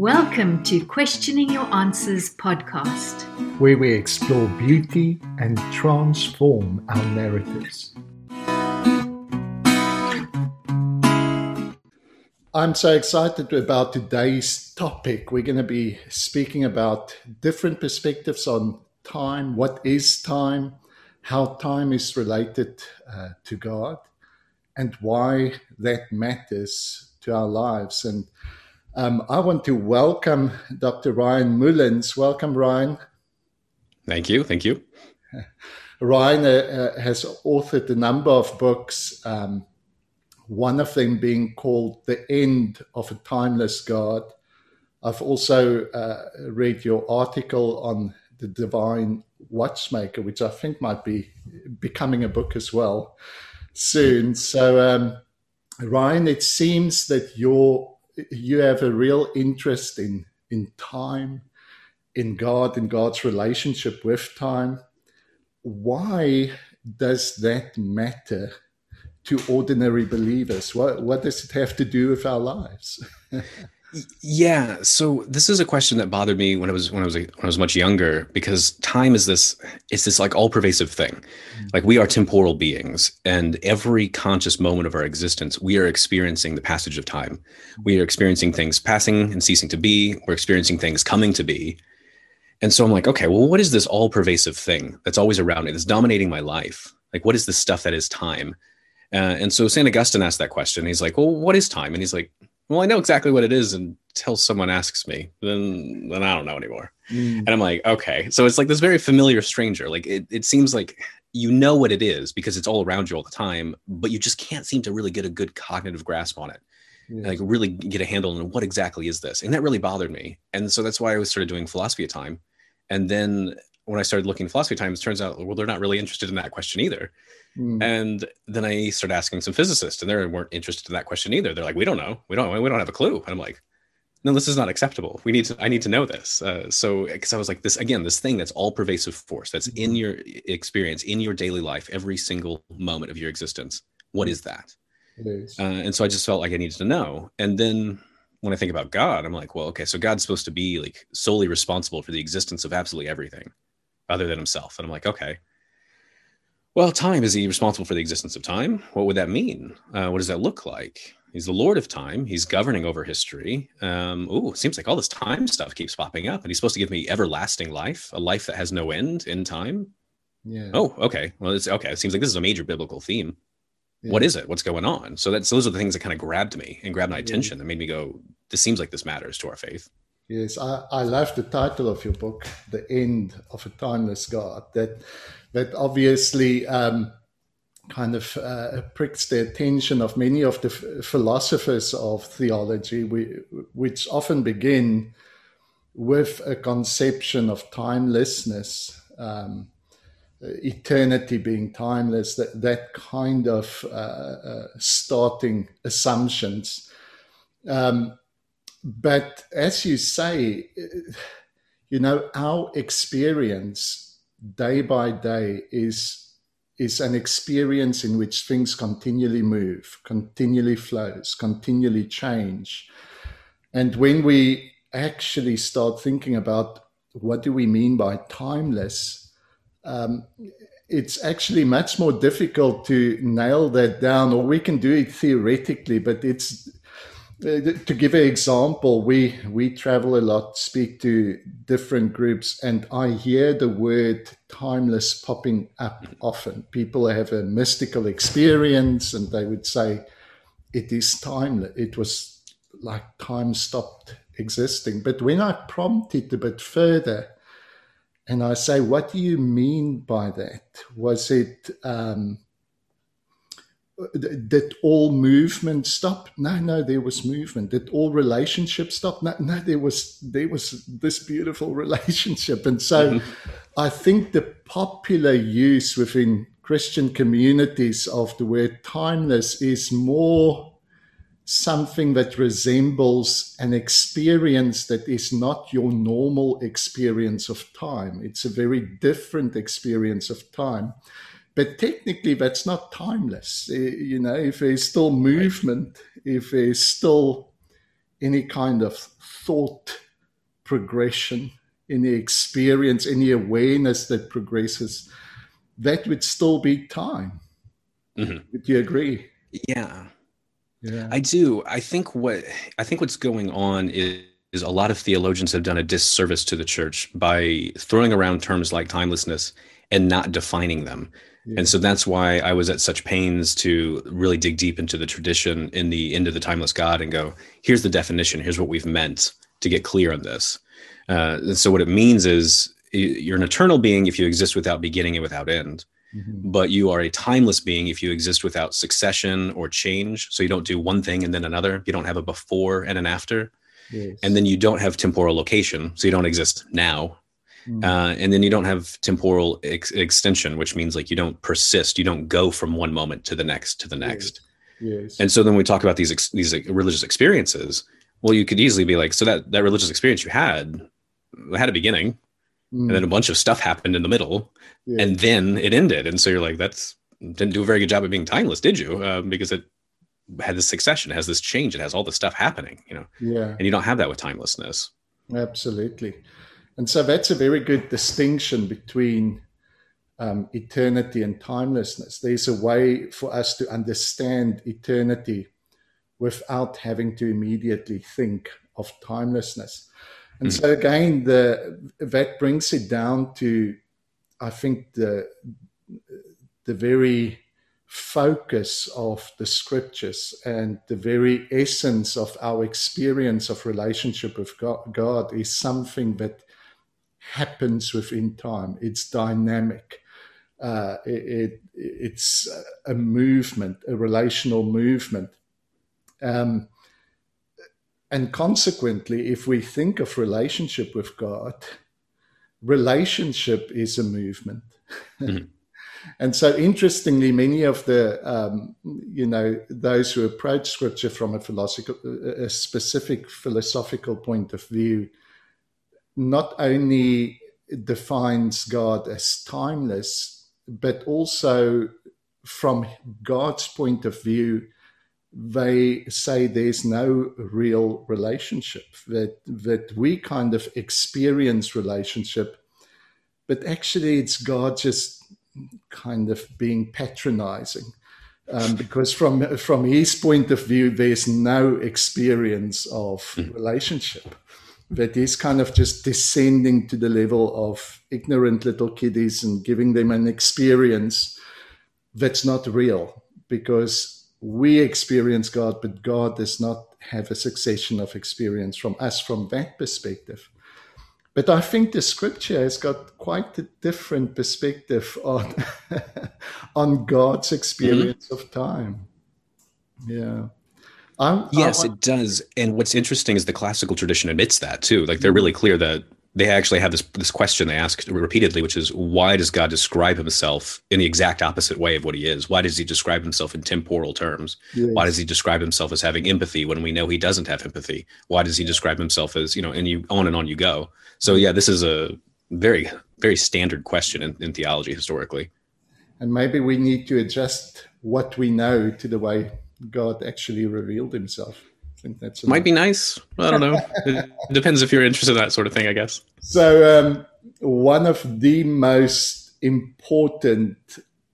Welcome to Questioning Your Answers podcast, where we explore beauty and transform our narratives. I'm so excited about today's topic. We're going to be speaking about different perspectives on time, what is time, how time is related uh, to God, and why that matters to our lives. And um, I want to welcome Dr. Ryan Mullins. Welcome, Ryan. Thank you. Thank you. Ryan uh, uh, has authored a number of books, um, one of them being called The End of a Timeless God. I've also uh, read your article on the Divine Watchmaker, which I think might be becoming a book as well soon. So, um, Ryan, it seems that your you have a real interest in in time, in God, in God's relationship with time. Why does that matter to ordinary believers? What what does it have to do with our lives? yeah so this is a question that bothered me when i was when i was when i was much younger because time is this it's this like all pervasive thing. Mm-hmm. like we are temporal beings and every conscious moment of our existence we are experiencing the passage of time. We are experiencing things passing and ceasing to be. We're experiencing things coming to be. And so i'm like okay well what is this all pervasive thing that's always around me that's dominating my life? Like what is this stuff that is time? Uh, and so st augustine asked that question. He's like well what is time? And he's like well, I know exactly what it is until someone asks me. Then, then I don't know anymore. Mm. And I'm like, okay. So it's like this very familiar stranger. Like it, it seems like you know what it is because it's all around you all the time, but you just can't seem to really get a good cognitive grasp on it. Yes. Like really get a handle on what exactly is this. And that really bothered me. And so that's why I was started doing philosophy of time. And then when I started looking at philosophy times, turns out, well, they're not really interested in that question either. Mm. And then I started asking some physicists, and they weren't interested in that question either. They're like, "We don't know. We don't. We don't have a clue." And I'm like, "No, this is not acceptable. We need to. I need to know this." Uh, so, because I was like, "This again, this thing that's all pervasive force that's in mm-hmm. your experience, in your daily life, every single moment of your existence. What is that?" Uh, and so I just felt like I needed to know. And then when I think about God, I'm like, well, okay, so God's supposed to be like solely responsible for the existence of absolutely everything, other than Himself. And I'm like, okay well, time is he responsible for the existence of time? What would that mean? Uh, what does that look like? He's the Lord of time. He's governing over history. Um, oh, it seems like all this time stuff keeps popping up, and he's supposed to give me everlasting life, a life that has no end in time. Yeah. Oh, okay. Well, it's okay. It seems like this is a major biblical theme. Yeah. What is it? What's going on? So that's those are the things that kind of grabbed me and grabbed my attention yeah. that made me go, "This seems like this matters to our faith." Yes, I, I love the title of your book, "The End of a Timeless God." That that obviously um, kind of uh, pricks the attention of many of the f- philosophers of theology, we, which often begin with a conception of timelessness, um, eternity being timeless, that, that kind of uh, uh, starting assumptions. Um, but as you say, you know, our experience day by day is is an experience in which things continually move, continually flows, continually change. And when we actually start thinking about what do we mean by timeless, um, it's actually much more difficult to nail that down, or we can do it theoretically, but it's to give an example, we we travel a lot, speak to different groups, and I hear the word timeless popping up often. People have a mystical experience, and they would say it is timeless. It was like time stopped existing. But when I prompt it a bit further, and I say, "What do you mean by that? Was it?" Um, did all movement stop? No, no, there was movement. Did all relationships stop? No, no, there was there was this beautiful relationship. And so mm-hmm. I think the popular use within Christian communities of the word timeless is more something that resembles an experience that is not your normal experience of time. It's a very different experience of time. But technically, that's not timeless. Eh, you know, if there's still movement, if there's still any kind of thought progression, any experience, any awareness that progresses, that would still be time. Mm-hmm. Would you agree? Yeah. Yeah. I do. I think what I think what's going on is, is a lot of theologians have done a disservice to the church by throwing around terms like timelessness and not defining them. And so that's why I was at such pains to really dig deep into the tradition in the into the timeless God and go, here's the definition, here's what we've meant to get clear on this. Uh, and so what it means is you're an eternal being if you exist without beginning and without end. Mm-hmm. But you are a timeless being if you exist without succession or change. So you don't do one thing and then another. You don't have a before and an after. Yes. And then you don't have temporal location. So you don't exist now. Mm-hmm. Uh, and then you don't have temporal ex- extension, which means like you don't persist. You don't go from one moment to the next to the next. Yes. yes. And so then we talk about these ex- these religious experiences. Well, you could easily be like, so that that religious experience you had had a beginning, mm. and then a bunch of stuff happened in the middle, and then it ended. And so you're like, that's didn't do a very good job of being timeless, did you? Uh, because it had this succession, it has this change, it has all this stuff happening, you know. Yeah. And you don't have that with timelessness. Absolutely. And so that's a very good distinction between um, eternity and timelessness. There's a way for us to understand eternity without having to immediately think of timelessness. And mm. so again, the that brings it down to, I think the the very focus of the scriptures and the very essence of our experience of relationship with God is something that happens within time. It's dynamic. Uh, it, it, it's a movement, a relational movement. Um, and consequently, if we think of relationship with God, relationship is a movement. Mm-hmm. and so, interestingly, many of the, um, you know, those who approach scripture from a, philosophical, a specific philosophical point of view, not only defines God as timeless, but also from God's point of view, they say there's no real relationship that that we kind of experience relationship but actually it's god just kind of being patronizing um, because from from his point of view there's no experience of mm. relationship that is kind of just descending to the level of ignorant little kiddies and giving them an experience that's not real because we experience God, but God does not have a succession of experience from us from that perspective. But I think the scripture has got quite a different perspective on on God's experience mm-hmm. of time. Yeah. I'm, yes, I'm, it does. And what's interesting is the classical tradition admits that too. Like they're mm-hmm. really clear that they actually have this this question they ask repeatedly, which is why does God describe himself in the exact opposite way of what he is? Why does he describe himself in temporal terms? Yes. Why does he describe himself as having empathy when we know he doesn't have empathy? Why does he describe himself as, you know, and you on and on you go. So yeah, this is a very, very standard question in, in theology historically. And maybe we need to adjust what we know to the way God actually revealed himself I think that's might be nice. I don't know. it depends if you're interested in that sort of thing, I guess. So, um, one of the most important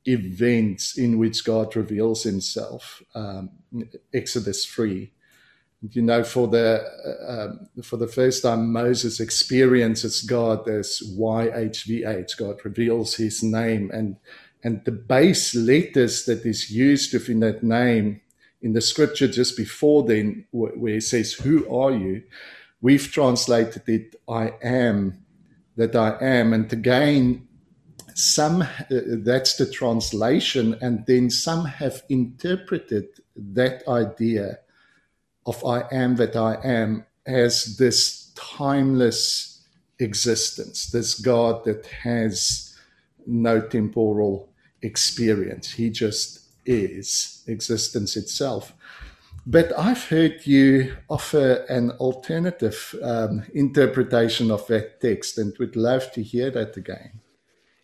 events in which God reveals Himself, um, Exodus three. You know, for the uh, for the first time, Moses experiences God as YHVH. God reveals His name, and and the base letters that is used within that name in the scripture just before then, where it says, Who are you? We've translated it, I am that I am. And again, some, uh, that's the translation. And then some have interpreted that idea of I am that I am as this timeless existence, this God that has no temporal experience. He just is existence itself. But I've heard you offer an alternative um, interpretation of that text and would love to hear that again.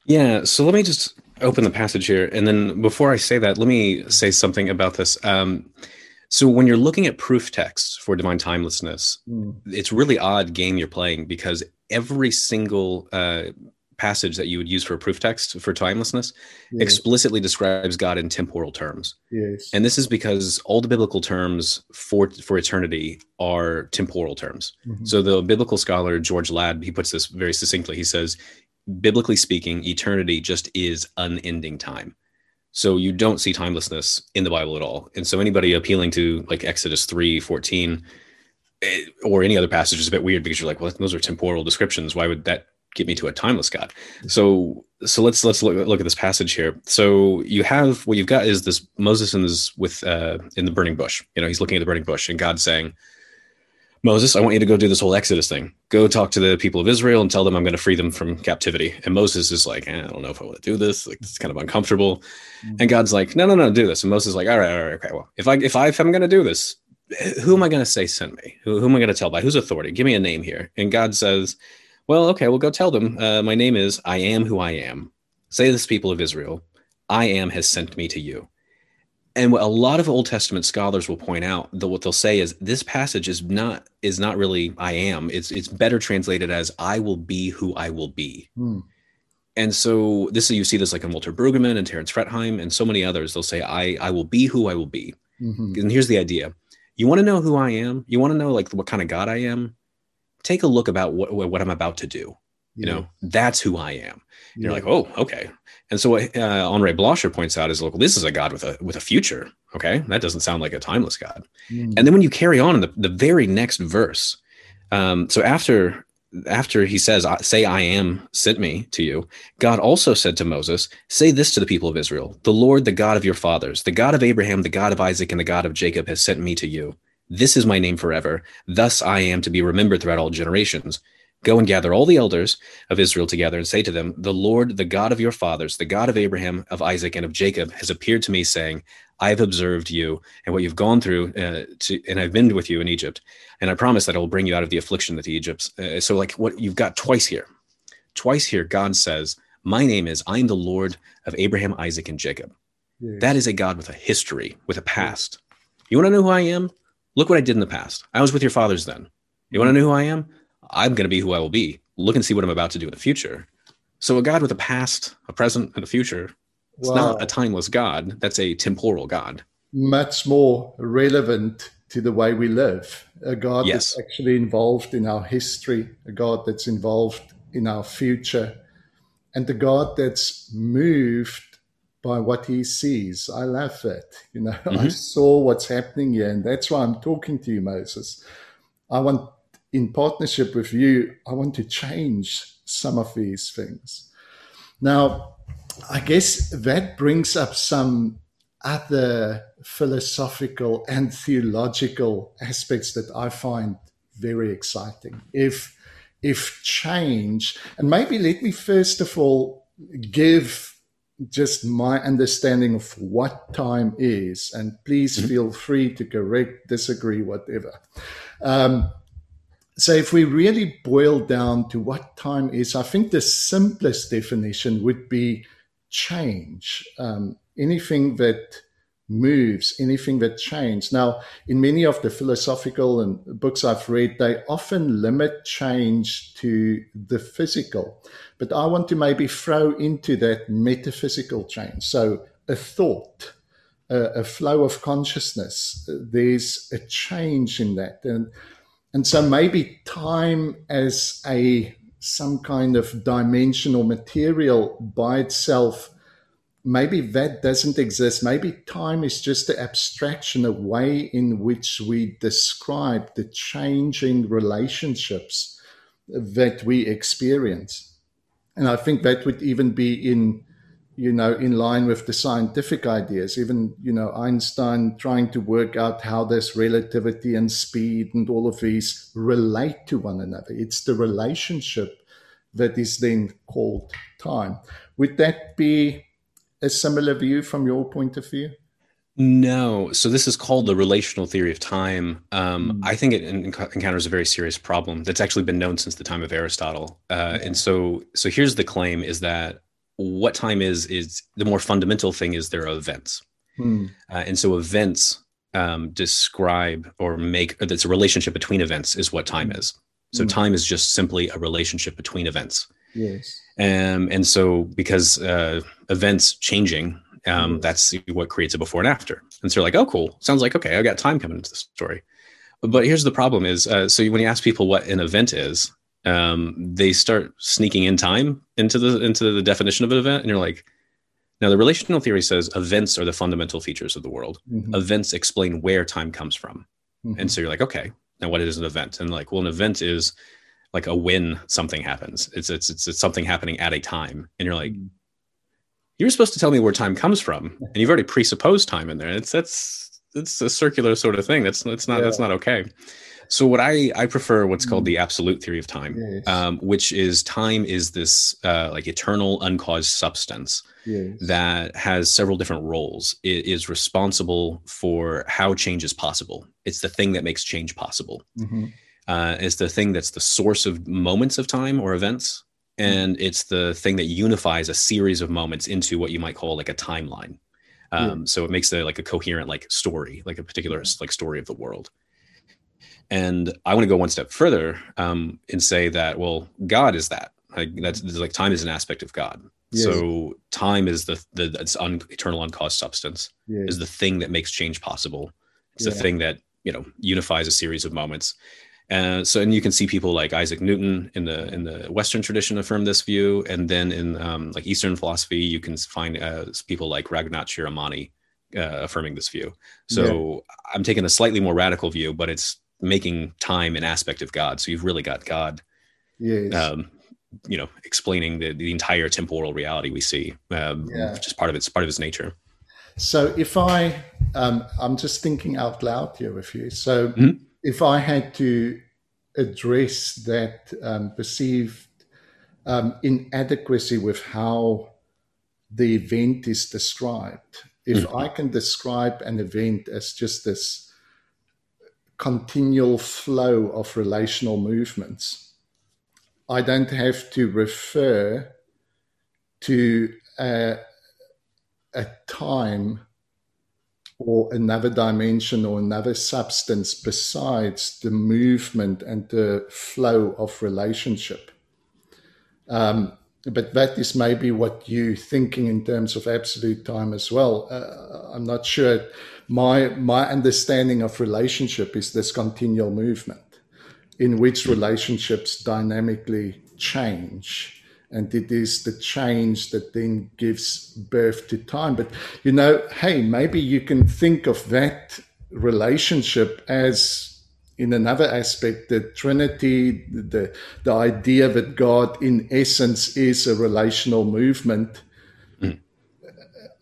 Yeah, so let me just open the passage here. And then before I say that, let me say something about this. Um, So when you're looking at proof texts for divine timelessness, Mm. it's really odd game you're playing because every single uh, passage that you would use for a proof text for timelessness Yes, explicitly describes God in temporal terms. yes. And this is because all the biblical terms for for eternity are temporal terms. Mhm. So the biblical scholar George Ladd he puts this very succinctly. He says, biblically speaking, eternity just is unending time. So you don't see timelessness in the Bible at all. And so anybody appealing to like Exodus 3, 14, eh, or any other passage is a bit weird because you're like, well, those are temporal descriptions. Why would that get me to a timeless God? So so let's let's look, look at this passage here. So you have what you've got is this Moses in this with uh in the burning bush. You know, he's looking at the burning bush and God's saying, Moses, I want you to go do this whole Exodus thing. Go talk to the people of Israel and tell them I'm going to free them from captivity. And Moses is like, eh, I don't know if I want to do this. Like, it's kind of uncomfortable. And God's like, No, no, no, do this. And Moses is like, All right, all right, okay. Well, if I if I if I'm going to do this, who am I going to say send me? Who, who am I going to tell by? Whose authority? Give me a name here. And God says, Well, okay, well, go tell them. Uh, my name is I am who I am. Say this, people of Israel, I am has sent me to you. And what a lot of Old Testament scholars will point out that what they'll say is this passage is not is not really I am. It's it's better translated as I will be who I will be. Mm. And so this you see this like in Walter Brueggemann and Terence Fretheim and so many others. They'll say I I will be who I will be. Mhm. And here's the idea: you want to know who I am. You want to know like what kind of God I am. Take a look about what what I'm about to do. You know, that's who I am. Yeah. You're like, oh, okay. And so what uh, Henri Blocher points out is, look, this is a God with a with a future. Okay, that doesn't sound like a timeless God. Mm. And then when you carry on in the, the very next verse, um, so after after he says, "I- "Say I am sent me to you," God also said to Moses, "Say this to the people of Israel: The Lord, the God of your fathers, the God of Abraham, the God of Isaac, and the God of Jacob, has sent me to you. This is my name forever. Thus I am to be remembered throughout all generations." Go and gather all the elders of Israel together and say to them, The Lord, the God of your fathers, the God of Abraham, of Isaac, and of Jacob, has appeared to me, saying, I have observed you and what you've gone through, uh, to, and I've been with you in Egypt, and I promise that I will bring you out of the affliction that the Egypts. Uh, so, like what you've got twice here, twice here, God says, "My name is I am the Lord of Abraham, Isaac, and Jacob." Yes. That is a God with a history, with a past. You want to know who I am? Look what I did in the past. I was with your fathers then. You want to mm-hmm. know who I am? I'm going to be who I will be. Look and see what I'm about to do in the future. So, a God with a past, a present, and a future. It's Wow. not a timeless God. That's a temporal God. much more relevant to the way we live. A God Yes. that's actually involved in our history, a God that's involved in our future, and the God that's moved by what he sees. I love that. You know, I Mhm. saw what's happening here, and that's why I'm talking to you, Moses. I want, in partnership with you, I want to change some of these things. Now, I guess that brings up some other philosophical and theological aspects that I find very exciting. If if change, and maybe let me first of all give just my understanding of what time is, and please Mhm. feel free to correct, disagree, whatever. Um, so, if we really boil down to what time is, I think the simplest definition would be change. Um, anything that moves, anything that changes. Now, in many of the philosophical and books I've read, they often limit change to the physical. But I want to maybe throw into that metaphysical change. So, a thought, a, a flow of consciousness, there's a change in that. And and so maybe time as a some kind of dimensional material by itself, maybe that doesn't exist. Maybe time is just an abstraction, a way in which we describe the changing relationships that we experience. And I think that would even be in you know, in line with the scientific ideas. Even, you know, Einstein trying to work out how this relativity and speed and all of these relate to one another. It's the relationship that is then called time. Would that be a similar view from your point of view? No. So this is called the relational theory of time. Um, Mm. I think it en- encounters a very serious problem that's actually been known since the time of Aristotle. Uh, Yeah. And so, so here's the claim: is that what time is is the more fundamental thing is there are events, Hmm. uh, and so events um, describe or make or that's a relationship between events is what time is. So Mm. time is just simply a relationship between events. Yes. Um, and so because uh, events changing, um, that's what creates a before and after. And so you're like, oh, cool. Sounds like okay. I got time coming into the story. But here's the problem: is uh, so when you ask people what an event is, um, they start sneaking in time into the into the definition of an event, and you're like, now the relational theory says events are the fundamental features of the world. Mhm. Events explain where time comes from. Mhm. And so you're like, okay, now what is an event? And like, well, an event is like a when something happens. It's it's it's, it's something happening at a time, and you're like, Mm. you were supposed to tell me where time comes from, and you've already presupposed time in there. It's that's it's a circular sort of thing. That's that's not that's not okay. So what I I prefer what's called Mm. the absolute theory of time, Yes. um, which is time is this uh, like eternal uncaused substance yes. that has several different roles. It is responsible for how change is possible. It's the thing that makes change possible. Mhm. Uh, it's the thing that's the source of moments of time or events, and it's the thing that unifies a series of moments into what you might call like a timeline. Um, So it makes the like a coherent like story, like a particular like story of the world. And I want to go one step further um, and say that well, God is that. Like that's like time is an aspect of God. So time is the the that's un, eternal uncaused substance is the thing that makes change possible. It's the thing that you know unifies a series of moments. Uh, so, and you can see people like Isaac Newton in the in the Western tradition affirm this view, and then in um, like Eastern philosophy, you can find uh, people like Raghunath Shiromani uh, affirming this view. So, I'm taking a slightly more radical view, but it's making time an aspect of God. So you've really got God yes. um, you know, explaining the, the entire temporal reality we see, um, Yeah. which is part of its part of its nature. So if I, um, I'm just thinking out loud here with you. So Mhm. If I had to address that um, perceived um, inadequacy with how the event is described, if I can describe an event as just this continual flow of relational movements, I don't have to refer to a, a time or another dimension or another substance besides the movement and the flow of relationship. Um, but that is maybe what you're thinking in terms of absolute time as well. Uh, I'm not sure. My my understanding of relationship is this continual movement, in which relationships dynamically change, and it is the change that then gives birth to time. But you know, hey, maybe you can think of that relationship as in another aspect, the Trinity, the the idea that God, in essence, is a relational movement,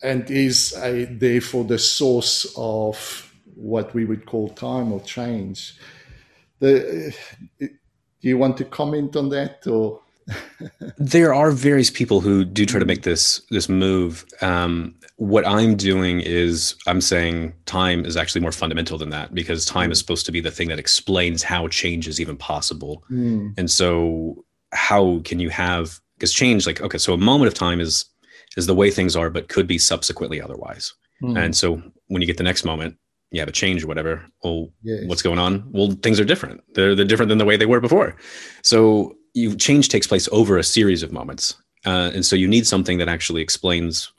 and is a, therefore the source of what we would call time or change. The, do you want to comment on that, or There are various people who do try to make this this move. Um, what I'm doing is I'm saying time is actually more fundamental than that because time is supposed to be the thing that explains how change is even possible. Mm, And so, how can you have because change like okay, so a moment of time is is the way things are, but could be subsequently otherwise. mm, And so, when you get the next moment, you have a change or whatever. Well, yes. what's going on? Well, things are different. They're they're different than the way they were before. So you change takes place over a series of moments, uh, and so you need something that actually explains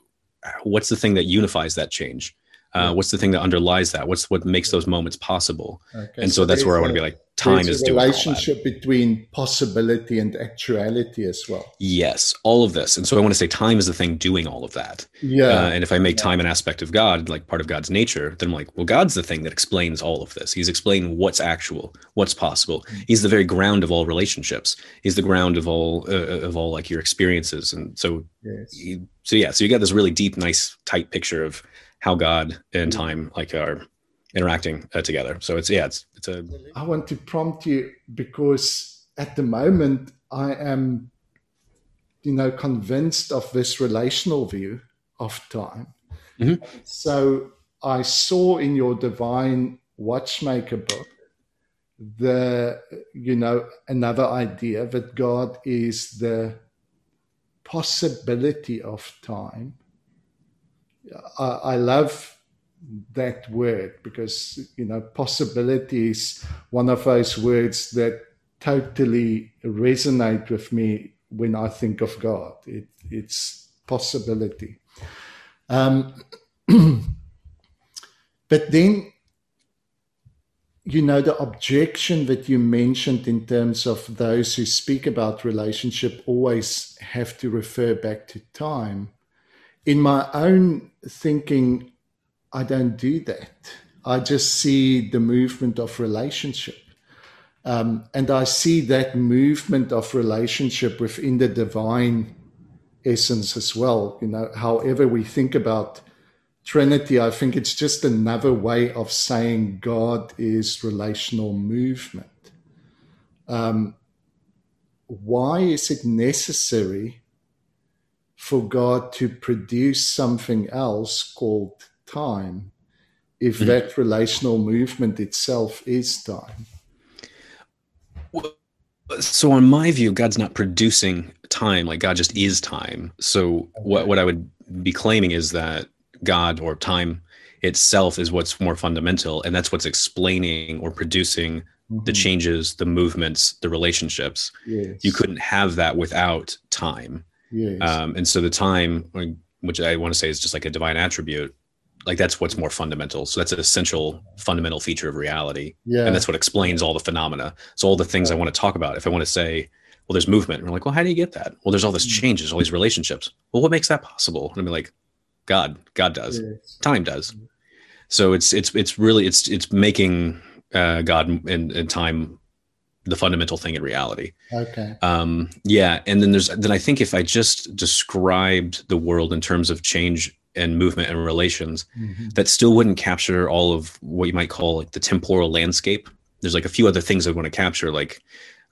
what's the thing that unifies that change. Uh, What's the thing that underlies that? What's what makes those moments possible? Okay, And so, that's where I want to be like, time there's is a doing all that. relationship between possibility and actuality as well. Yes, all of this. And so I want to say time is the thing doing all of that. Yeah, Uh, and if I make time an aspect of God, like part of God's nature, then I'm like, well, God's the thing that explains all of this. He's explaining what's actual, what's possible. Mm-hmm. He's the very ground of all relationships. He's the ground of all uh, of all like your experiences. And so, yes. you- so yeah, so you got this really deep, nice, tight picture of how God and Mm-hmm. time like are interacting uh, together. So it's yeah, it's it's a I want to prompt you because at the moment I am, you know, convinced of this relational view of time. Mhm. So I saw in your Divine Watchmaker book the, you know, another idea that God is the possibility of time. I, I love that word because you know possibility is one of those words that totally resonate with me when I think of God. It, it's possibility. Um, but then, you know, the objection that you mentioned in terms of those who speak about relationship always have to refer back to time. In my own thinking, I don't do that. I just see the movement of relationship. Um, and I see that movement of relationship within the divine essence as well. You know, however we think about Trinity, I think it's just another way of saying God is relational movement. Um, why is it necessary for God to produce something else called time if mm-hmm. that relational movement itself is time? so on my view god's not producing time like god just is time so what, what i would be claiming is that god or time itself is what's more fundamental and that's what's explaining or producing mm-hmm. the changes the movements the relationships yes. you couldn't have that without time yes. um, and so the time which i want to say is just like a divine attribute like that's what's more fundamental. So that's an essential fundamental feature of reality. Yeah. and that's what explains all the phenomena. So all the things i want to talk about if i want to say well there's movement and we're like well how do you get that? Well there's all this mm. changes all these relationships. Well what makes that possible? And i'm like god god does. Yes. time does. So it's it's it's really it's it's making uh, god and, and time the fundamental thing in reality. Okay. Um yeah and then there's then i think if i just described the world in terms of change and movement and relations mm-hmm. that still wouldn't capture all of what you might call like the temporal landscape. There's like a few other things i want to capture like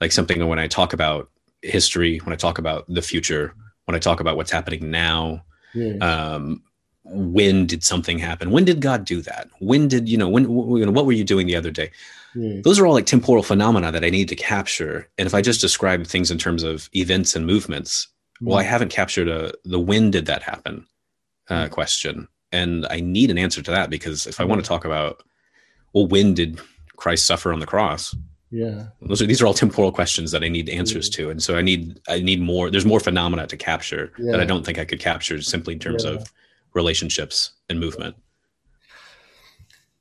like something when i talk about history when i talk about the future when i talk about what's happening now yeah. um, when did something happen? When did god do that? When did you know when what were you doing the other day? Yeah. those are all like temporal phenomena that i need to capture. And if i just describe things in terms of events and movements well i haven't captured a the when did that happen uh, mm. question, and I need an answer to that because if I want to talk about, well, when did Christ suffer on the cross? Yeah, those are these are all temporal questions that I need answers yeah. to, and so I need I need more. There's more phenomena to capture yeah. that I don't think I could capture simply in terms yeah. of relationships and movement.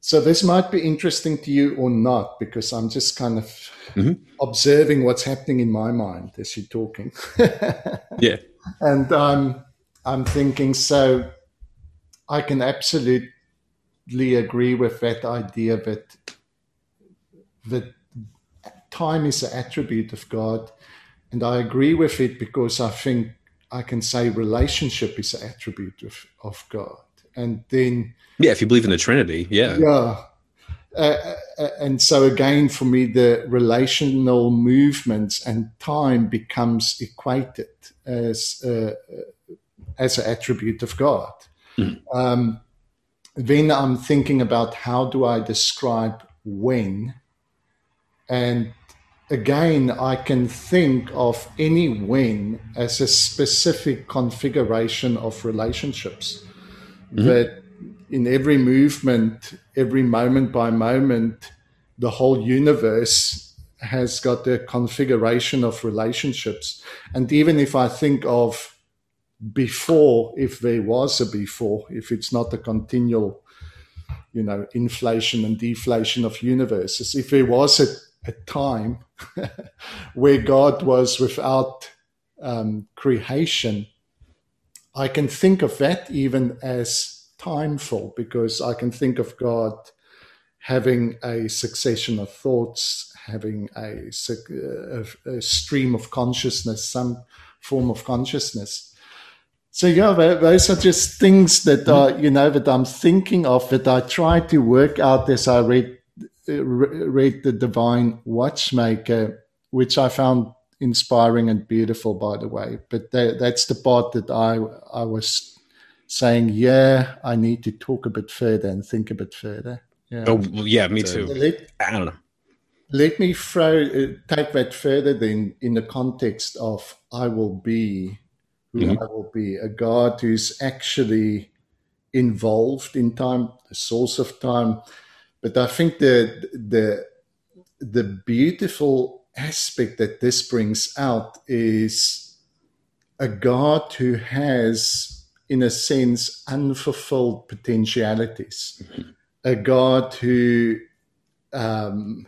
So this might be interesting to you or not, because I'm just kind of mm-hmm. observing what's happening in my mind as you're talking. yeah, and um, I'm thinking so I can absolutely agree with that idea that that time is an attribute of God. And I agree with it because I think I can say relationship is an attribute of, of God. And then. Yeah, if you believe in the Trinity, yeah. Yeah. Uh, uh, and so again, for me, the relational movements and time becomes equated as uh, as an attribute of God. Mm. Um, then I'm thinking about how do I describe when, and again, I can think of any when as a specific configuration of relationships. Mm-hmm. That in every movement, every moment by moment, the whole universe has got the configuration of relationships. And even if I think of before, if there was a before, if it's not a continual, you know, inflation and deflation of universes, if there was a, a time where God was without um, creation, I can think of that even as timeful because I can think of God having a succession of thoughts, having a, a, a stream of consciousness, some form of consciousness so yeah, those are just things that are you know that I'm thinking of that I try to work out as I read read the Divine Watchmaker, which I found inspiring and beautiful, by the way. But that, that's the part that I I was saying. Yeah, I need to talk a bit further and think a bit further. Yeah. Oh yeah, me too. Let, I don't know. Let me throw uh, take that further then in the context of I will be who mm-hmm. I will be, a God who's actually involved in time, the source of time. But I think the the the beautiful aspect that this brings out is a God who has, in a sense, unfulfilled potentialities. Mm-hmm. A God who um,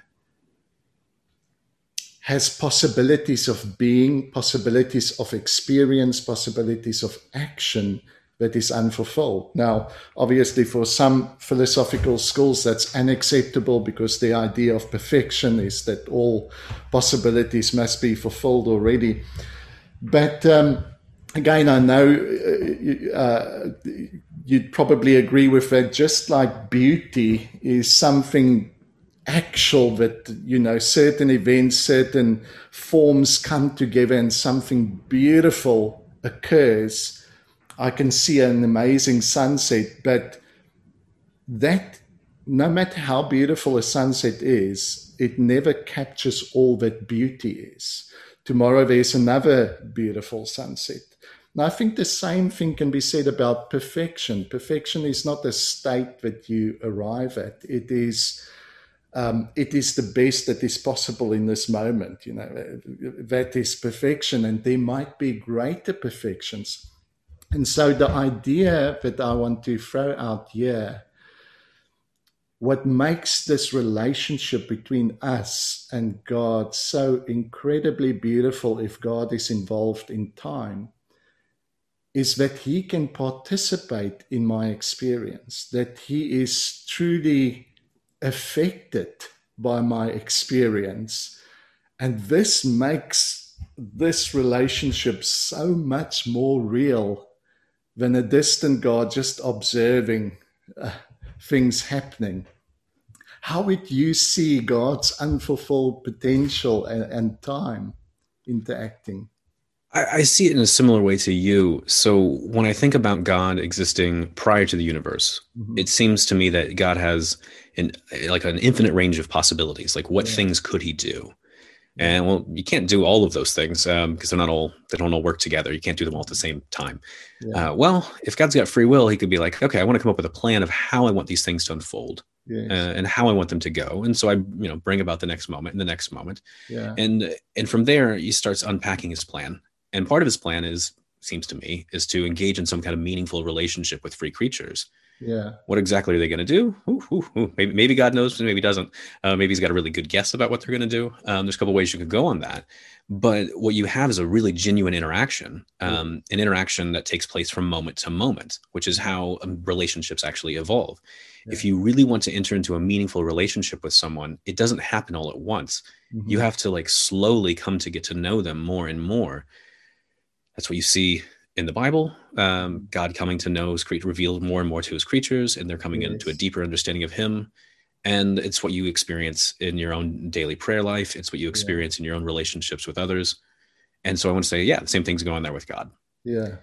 has possibilities of being, possibilities of experience, possibilities of action that is unfulfilled. Now, obviously, for some philosophical schools, that's unacceptable because the idea of perfection is that all possibilities must be fulfilled already. But um, again, I know uh, uh, you'd probably agree with that. Just like beauty is something actual that you know certain events certain forms come together and something beautiful occurs i can see an amazing sunset but that no matter how beautiful a sunset is it never captures all that beauty is tomorrow there's another beautiful sunset and I think the same thing can be said about perfection. Perfection is not a state that you arrive at. It is um, it is the best that is possible in this moment. You know, that is perfection, and there might be greater perfections. And so, the idea that I want to throw out here, what makes this relationship between us and God so incredibly beautiful if God is involved in time, is that He can participate in my experience, that He is truly affected by my experience. And this makes this relationship so much more real than a distant God just observing uh, things happening. How would you see God's unfulfilled potential and, and time interacting? I, I, see it in a similar way to you. So when I think about God existing prior to the universe, mm-hmm. it seems to me that God has an like an infinite range of possibilities. Like what yeah. things could He do? And well, you can't do all of those things because um, they're not all they don't all work together. You can't do them all at the same time. Yeah. Uh, well, if God's got free will, He could be like, okay, I want to come up with a plan of how I want these things to unfold. Yes. Uh, and how I want them to go. And so I, you know, bring about the next moment and the next moment. Yeah. And and from there, he starts unpacking his plan and part of his plan is, seems to me, is to engage in some kind of meaningful relationship with free creatures. Yeah. What exactly are they going to do? Ooh, ooh, ooh. Maybe, maybe God knows, maybe doesn't. Uh, maybe he's got a really good guess about what they're going to do. Um, there's a couple ways you could go on that. But what you have is a really genuine interaction, um, an interaction that takes place from moment to moment, which is how um, relationships actually evolve. Yeah. If you really want to enter into a meaningful relationship with someone, it doesn't happen all at once. Mm-hmm. You have to like slowly come to get to know them more and more that's what you see in the Bible. Um, God coming to know his creature, revealed more and more to his creatures, and they're coming yes. into a deeper understanding of him. And it's what you experience in your own daily prayer life. It's what you experience yeah. in your own relationships with others. And so I want to say, yeah, the same thing's going on there with God. Yeah. yeah.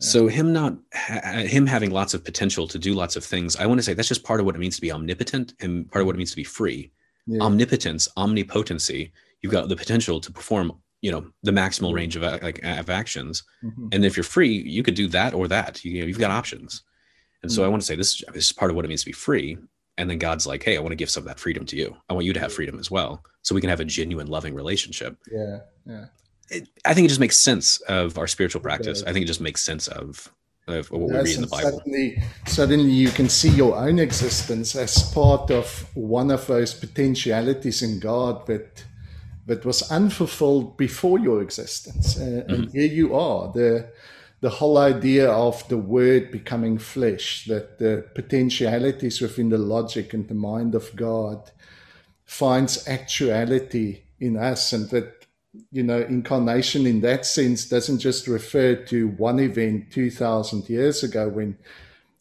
So him not ha- him having lots of potential to do lots of things. I want to say that's just part of what it means to be omnipotent and part of what it means to be free. Yeah. Omnipotence, omnipotency. You've got the potential to perform you know the maximal range of like of actions. Mm-hmm. and if you're free you could do that or that. You, know you've got options. And so mm-hmm. i want to say this, this is part of what it means to be free. And then god's like hey i want to give some of that freedom to you. I want you to have freedom as well so we can have a genuine loving relationship. Yeah yeah. It, i think it just makes sense of our spiritual practice. I think it just makes sense of of what yes, we read in the Bible. Suddenly, suddenly you can see your own existence as part of one of those potentialities in God that that was unfulfilled before your existence. Uh, mm-hmm. And here you are, the the whole idea of the word becoming flesh, that the potentialities within the logic and the mind of God finds actuality in us, and that you know incarnation in that sense doesn't just refer to one event two thousand years ago when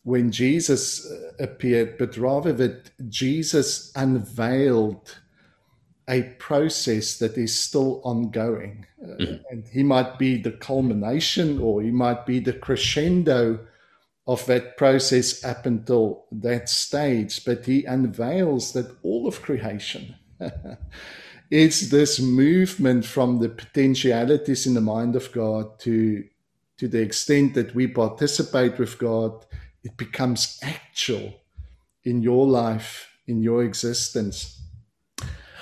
when Jesus uh, appeared, but rather that Jesus unveiled a process that is still ongoing. Uh, mm-hmm. and he might be the culmination or he might be the crescendo of that process up until that stage. But he unveils that all of creation is this movement from the potentialities in the mind of God to, to the extent that we participate with God it becomes actual in your life, in your existence.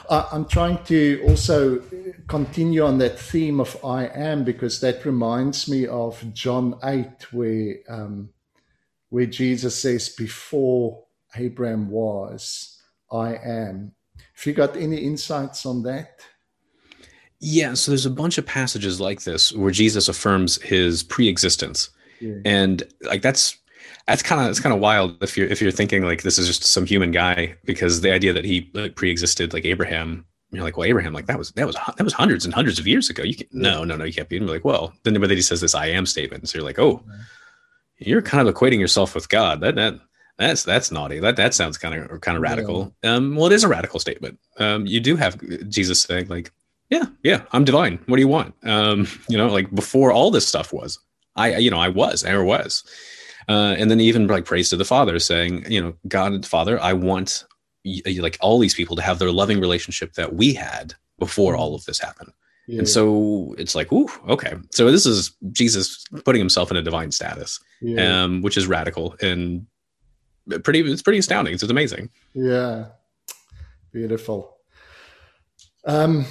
I'm trying to also continue on that theme of I am because that reminds me of John 8, where, um, where Jesus says, Before Abraham was, I am. Have you got any insights on that? Yeah, so there's a bunch of passages like this where Jesus affirms his pre-existence. Yeah. And like that's that's kind of it's kind of wild if you're if you're thinking like this is just some human guy because the idea that he like pre-existed like Abraham you're like well Abraham like that was that was that was hundreds and hundreds of years ago. You can no no no you can't be and you're like well then but then he says this I am statement so you're like oh you're kind of equating yourself with God. That that that's that's naughty. That that sounds kind of kind of radical. Yeah. um well it is a radical statement. Um you do have Jesus saying like yeah yeah I'm divine. What do you want? Um you know like before all this stuff was I you know I was there was uh, and then even like praise to the Father, saying, you know, God, Father, I want like all these people to have their loving relationship that we had before all of this happened. Yeah. And so it's like, ooh, okay. So this is Jesus putting himself in a divine status, yeah. um, which is radical and pretty. It's pretty astounding. It's, it's amazing. Yeah, beautiful. Um,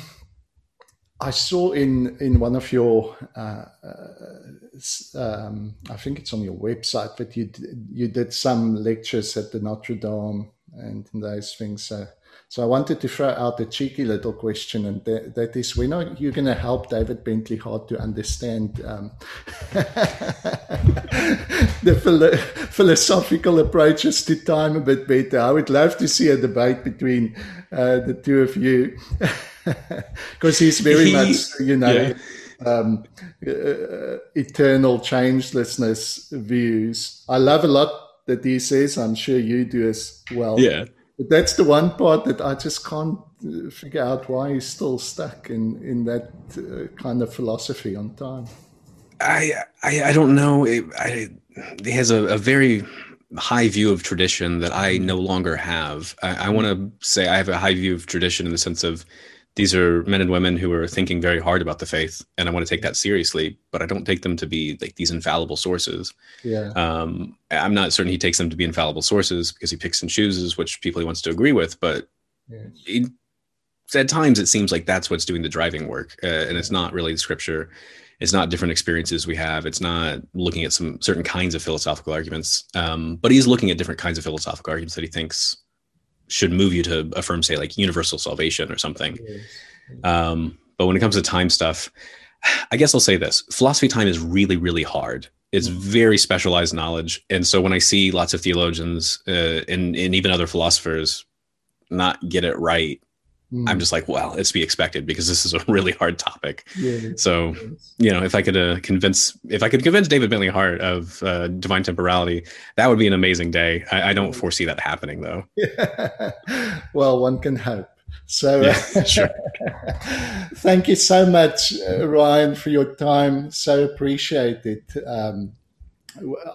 I saw in in one of your, uh, uh, um, I think it's on your website, that you you did some lectures at the Notre Dame and those things. So, so I wanted to throw out a cheeky little question, and that, that is, when are you going to help David Bentley Hart to understand um, the philo- philosophical approaches to time a bit better? I would love to see a debate between uh, the two of you. because he's very he, much, you know, yeah. um, uh, eternal changelessness views. I love a lot that he says. I'm sure you do as well. Yeah. But that's the one part that I just can't uh, figure out why he's still stuck in in that uh, kind of philosophy on time. I I, I don't know. It, I, he has a, a very high view of tradition that I no longer have. I, I want to say I have a high view of tradition in the sense of these are men and women who are thinking very hard about the faith and i want to take that seriously but i don't take them to be like these infallible sources. Yeah. Um i'm not certain he takes them to be infallible sources because he picks and chooses which people he wants to agree with but yes. at times it seems like that's what's doing the driving work uh, and it's not really the scripture. It's not different experiences we have. It's not looking at some certain kinds of philosophical arguments um, but he's looking at different kinds of philosophical arguments that he thinks should move you to affirm, say, like universal salvation or something. Um, but when it comes to time stuff, I guess I'll say this philosophy time is really, really hard. It's mm. very specialized knowledge. And so when I see lots of theologians uh, and, and even other philosophers not get it right, Mm. I'm just like, well, it's to be expected because this is a really hard topic. Yeah, so, you know, if I could uh, convince, if I could convince David Bentley Hart of uh, divine temporality, that would be an amazing day. I, I don't foresee that happening though. Well, one can hope. So, yeah, sure. thank you so much, uh, Ryan, for your time. So appreciate it. Um,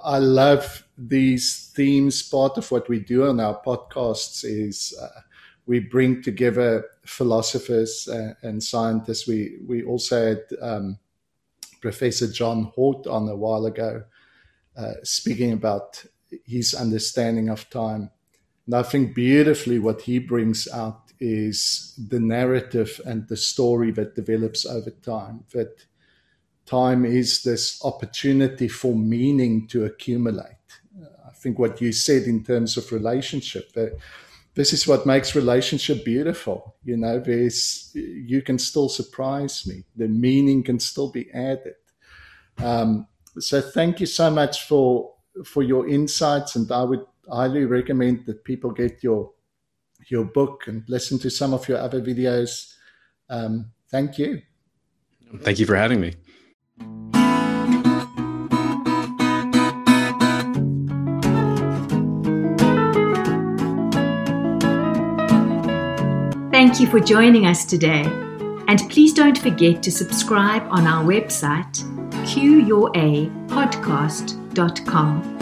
I love these themes. Part of what we do on our podcasts is uh, we bring together philosophers uh, and scientists. We we also had um, Professor John Haught on a while ago, uh, speaking about his understanding of time. And I think beautifully what he brings out is the narrative and the story that develops over time. That time is this opportunity for meaning to accumulate. I think what you said in terms of relationship. This is what makes relationship beautiful. You know, there's you can still surprise me. The meaning can still be added. Um, so thank you so much for for your insights, and I would highly recommend that people get your your book and listen to some of your other videos. Um, thank you. Thank you for having me. Thank you for joining us today. And please don't forget to subscribe on our website, qyourapodcast.com.